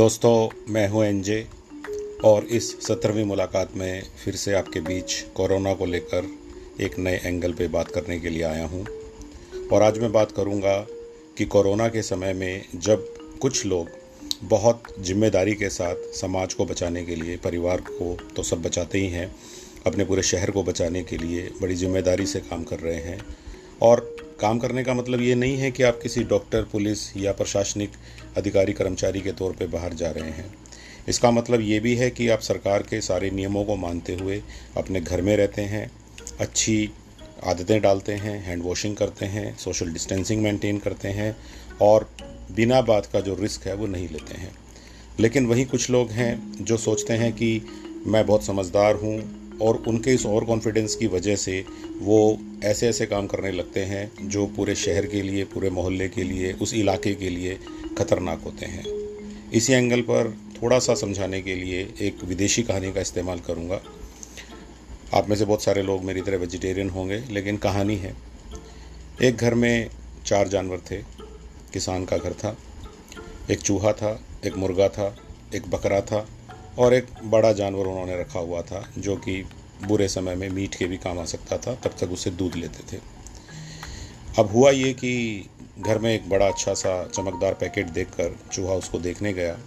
दोस्तों, मैं हूँ एनजे और इस सत्रहवीं मुलाकात में फिर से आपके बीच कोरोना को लेकर एक नए एंगल पे बात करने के लिए आया हूँ। और आज मैं बात करूँगा कि कोरोना के समय में जब कुछ लोग बहुत ज़िम्मेदारी के साथ समाज को बचाने के लिए, परिवार को तो सब बचाते ही हैं, अपने पूरे शहर को बचाने के लिए बड़ी ज़िम्मेदारी से काम कर रहे हैं और काम करने का मतलब ये नहीं है कि आप किसी डॉक्टर, पुलिस या प्रशासनिक अधिकारी, कर्मचारी के तौर पे बाहर जा रहे हैं। इसका मतलब ये भी है कि आप सरकार के सारे नियमों को मानते हुए अपने घर में रहते हैं, अच्छी आदतें डालते हैं, हैंड वॉशिंग करते हैं, सोशल डिस्टेंसिंग मेंटेन करते हैं और बिना बात का जो रिस्क है वो नहीं लेते हैं। लेकिन वहीं कुछ लोग हैं जो सोचते हैं कि मैं बहुत समझदार हूँ और उनके इस ओवर कॉन्फिडेंस की वजह से वो ऐसे ऐसे काम करने लगते हैं जो पूरे शहर के लिए, पूरे मोहल्ले के लिए, उस इलाके के लिए खतरनाक होते हैं। इसी एंगल पर थोड़ा सा समझाने के लिए एक विदेशी कहानी का इस्तेमाल करूँगा। आप में से बहुत सारे लोग मेरी तरह वेजिटेरियन होंगे, लेकिन कहानी है। एक घर में चार जानवर थे। किसान का घर था। एक चूहा था, एक मुर्गा था, एक बकरा था और एक बड़ा जानवर उन्होंने रखा हुआ था, जो कि बुरे समय में मीट के भी काम आ सकता था, तब तक उससे दूध लेते थे। अब हुआ ये कि घर में एक बड़ा अच्छा सा चमकदार पैकेट देखकर चूहा उसको देखने गया,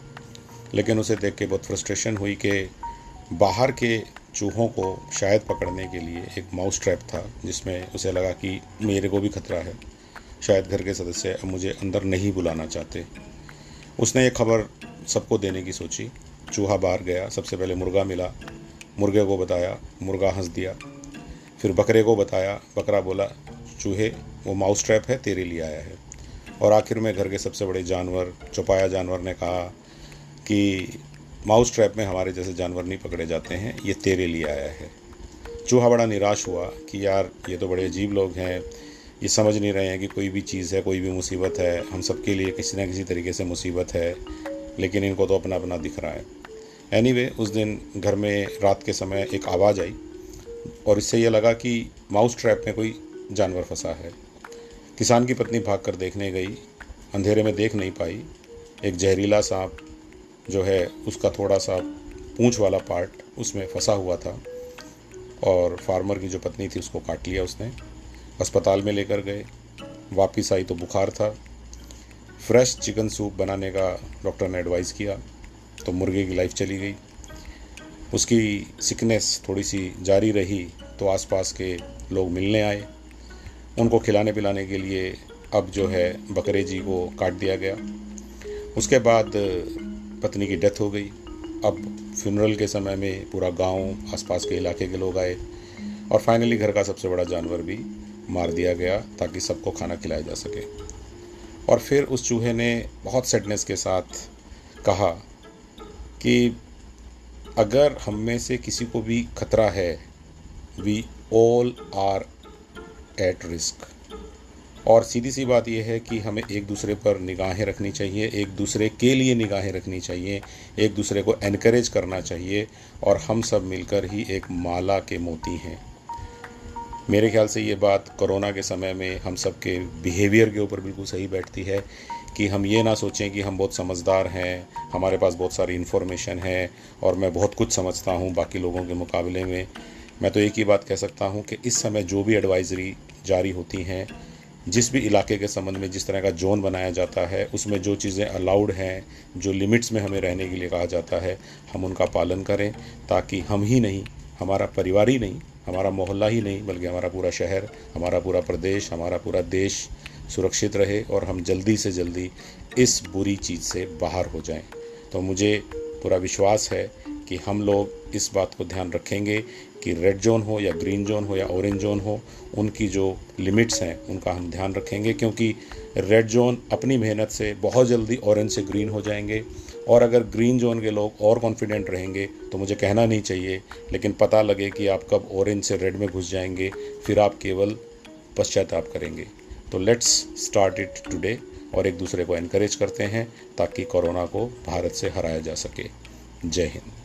लेकिन उसे देख के बहुत फ्रस्ट्रेशन हुई कि बाहर के चूहों को शायद पकड़ने के लिए एक माउस ट्रैप था, जिसमें उसे लगा कि मेरे को भी खतरा है। शायद घर के सदस्य अब मुझे अंदर नहीं बुलाना चाहते। उसने ये खबर सबको देने की सोची। चूहा बाहर गया, सबसे पहले मुर्गा मिला। मुर्गे को बताया, मुर्गा हंस दिया। फिर बकरे को बताया, बकरा बोला, चूहे, वो माउस ट्रैप है, तेरे लिए आया है। और आखिर में घर के सबसे बड़े जानवर, चौपाया जानवर ने कहा कि माउस ट्रैप में हमारे जैसे जानवर नहीं पकड़े जाते हैं, ये तेरे लिए आया है। चूहा बड़ा निराश हुआ कि, यार, ये तो बड़े अजीब लोग हैं। ये समझ नहीं रहे हैं कि कोई भी चीज़ है, कोई भी मुसीबत है। हम सबके लिए किसी न किसी तरीके से मुसीबत है, लेकिन इनको तो अपना अपना दिख रहा है। एनी anyway, उस दिन घर में रात के समय एक आवाज़ आई और इससे यह लगा कि माउस ट्रैप में कोई जानवर फंसा है। किसान की पत्नी भाग कर देखने गई। अंधेरे में देख नहीं पाई। एक जहरीला सांप जो है उसका थोड़ा सा पूंछ वाला पार्ट उसमें फंसा हुआ था और फार्मर की जो पत्नी थी उसको काट लिया उसने। अस्पताल में लेकर गए। वापस आई तो बुखार था। फ्रेश चिकन सूप बनाने का डॉक्टर ने एडवाइस किया। तो मुर्गे की लाइफ चली गई। उसकी सिकनेस थोड़ी सी जारी रही तो आसपास के लोग मिलने आए। उनको खिलाने पिलाने के लिए अब जो है बकरे जी को काट दिया गया। उसके बाद, पत्नी की डेथ हो गई। अब फ्यूनरल के समय में पूरा गाँव, आसपास के इलाके के लोग आए और फाइनली घर का सबसे बड़ा जानवर भी मार दिया गया, ताकि सबको खाना खिलाया जा सके। और फिर उस चूहे ने बहुत सैडनेस के साथ कहा कि अगर हम में से किसी को भी खतरा है we all are at risk और सीधी सी बात यह है कि हमें एक दूसरे पर निगाहें रखनी चाहिए, एक दूसरे के लिए निगाहें रखनी चाहिए, एक दूसरे को एनकरेज करना चाहिए और हम सब मिलकर ही एक माला के मोती हैं। मेरे ख्याल से ये बात कोरोना के समय में हम सब के बिहेवियर के ऊपर बिल्कुल सही बैठती है कि हम ये ना सोचें कि हम बहुत समझदार हैं, हमारे पास बहुत सारी इन्फॉर्मेशन है और मैं बहुत कुछ समझता हूँ बाकी लोगों के मुकाबले में। मैं तो एक ही बात कह सकता हूँ कि इस समय जो भी एडवाइज़री जारी होती हैं, जिस भी इलाके के संबंध में जिस तरह का जोन बनाया जाता है, उसमें जो चीज़ें अलाउड हैं, जो लिमिट्स में हमें रहने के लिए कहा जाता है, हम उनका पालन करें ताकि हम ही नहीं हमारा परिवार ही नहीं, हमारा मोहल्ला ही नहीं, बल्कि हमारा पूरा शहर, हमारा पूरा प्रदेश, हमारा पूरा देश सुरक्षित रहे और हम जल्दी से जल्दी इस बुरी चीज़ से बाहर हो जाएँ। तो मुझे पूरा विश्वास है कि हम लोग इस बात को ध्यान रखेंगे कि रेड जोन हो या ग्रीन जोन हो या ऑरेंज जोन हो, उनकी जो लिमिट्स हैं, उनका हम ध्यान रखेंगे, क्योंकि रेड जोन अपनी मेहनत से बहुत जल्दी ऑरेंज से ग्रीन हो जाएँगे। और अगर ग्रीन जोन के लोग और कॉन्फिडेंट रहेंगे तो मुझे कहना नहीं चाहिए, लेकिन पता लगे कि आप कब ऑरेंज से रेड में घुस जाएँगे, फिर आप केवल पश्चाताप करेंगे। तो लेट्स स्टार्ट इट टुडे और एक दूसरे को इनक्रेज करते हैं, ताकि कोरोना को भारत से हराया जा सके। जय हिंद।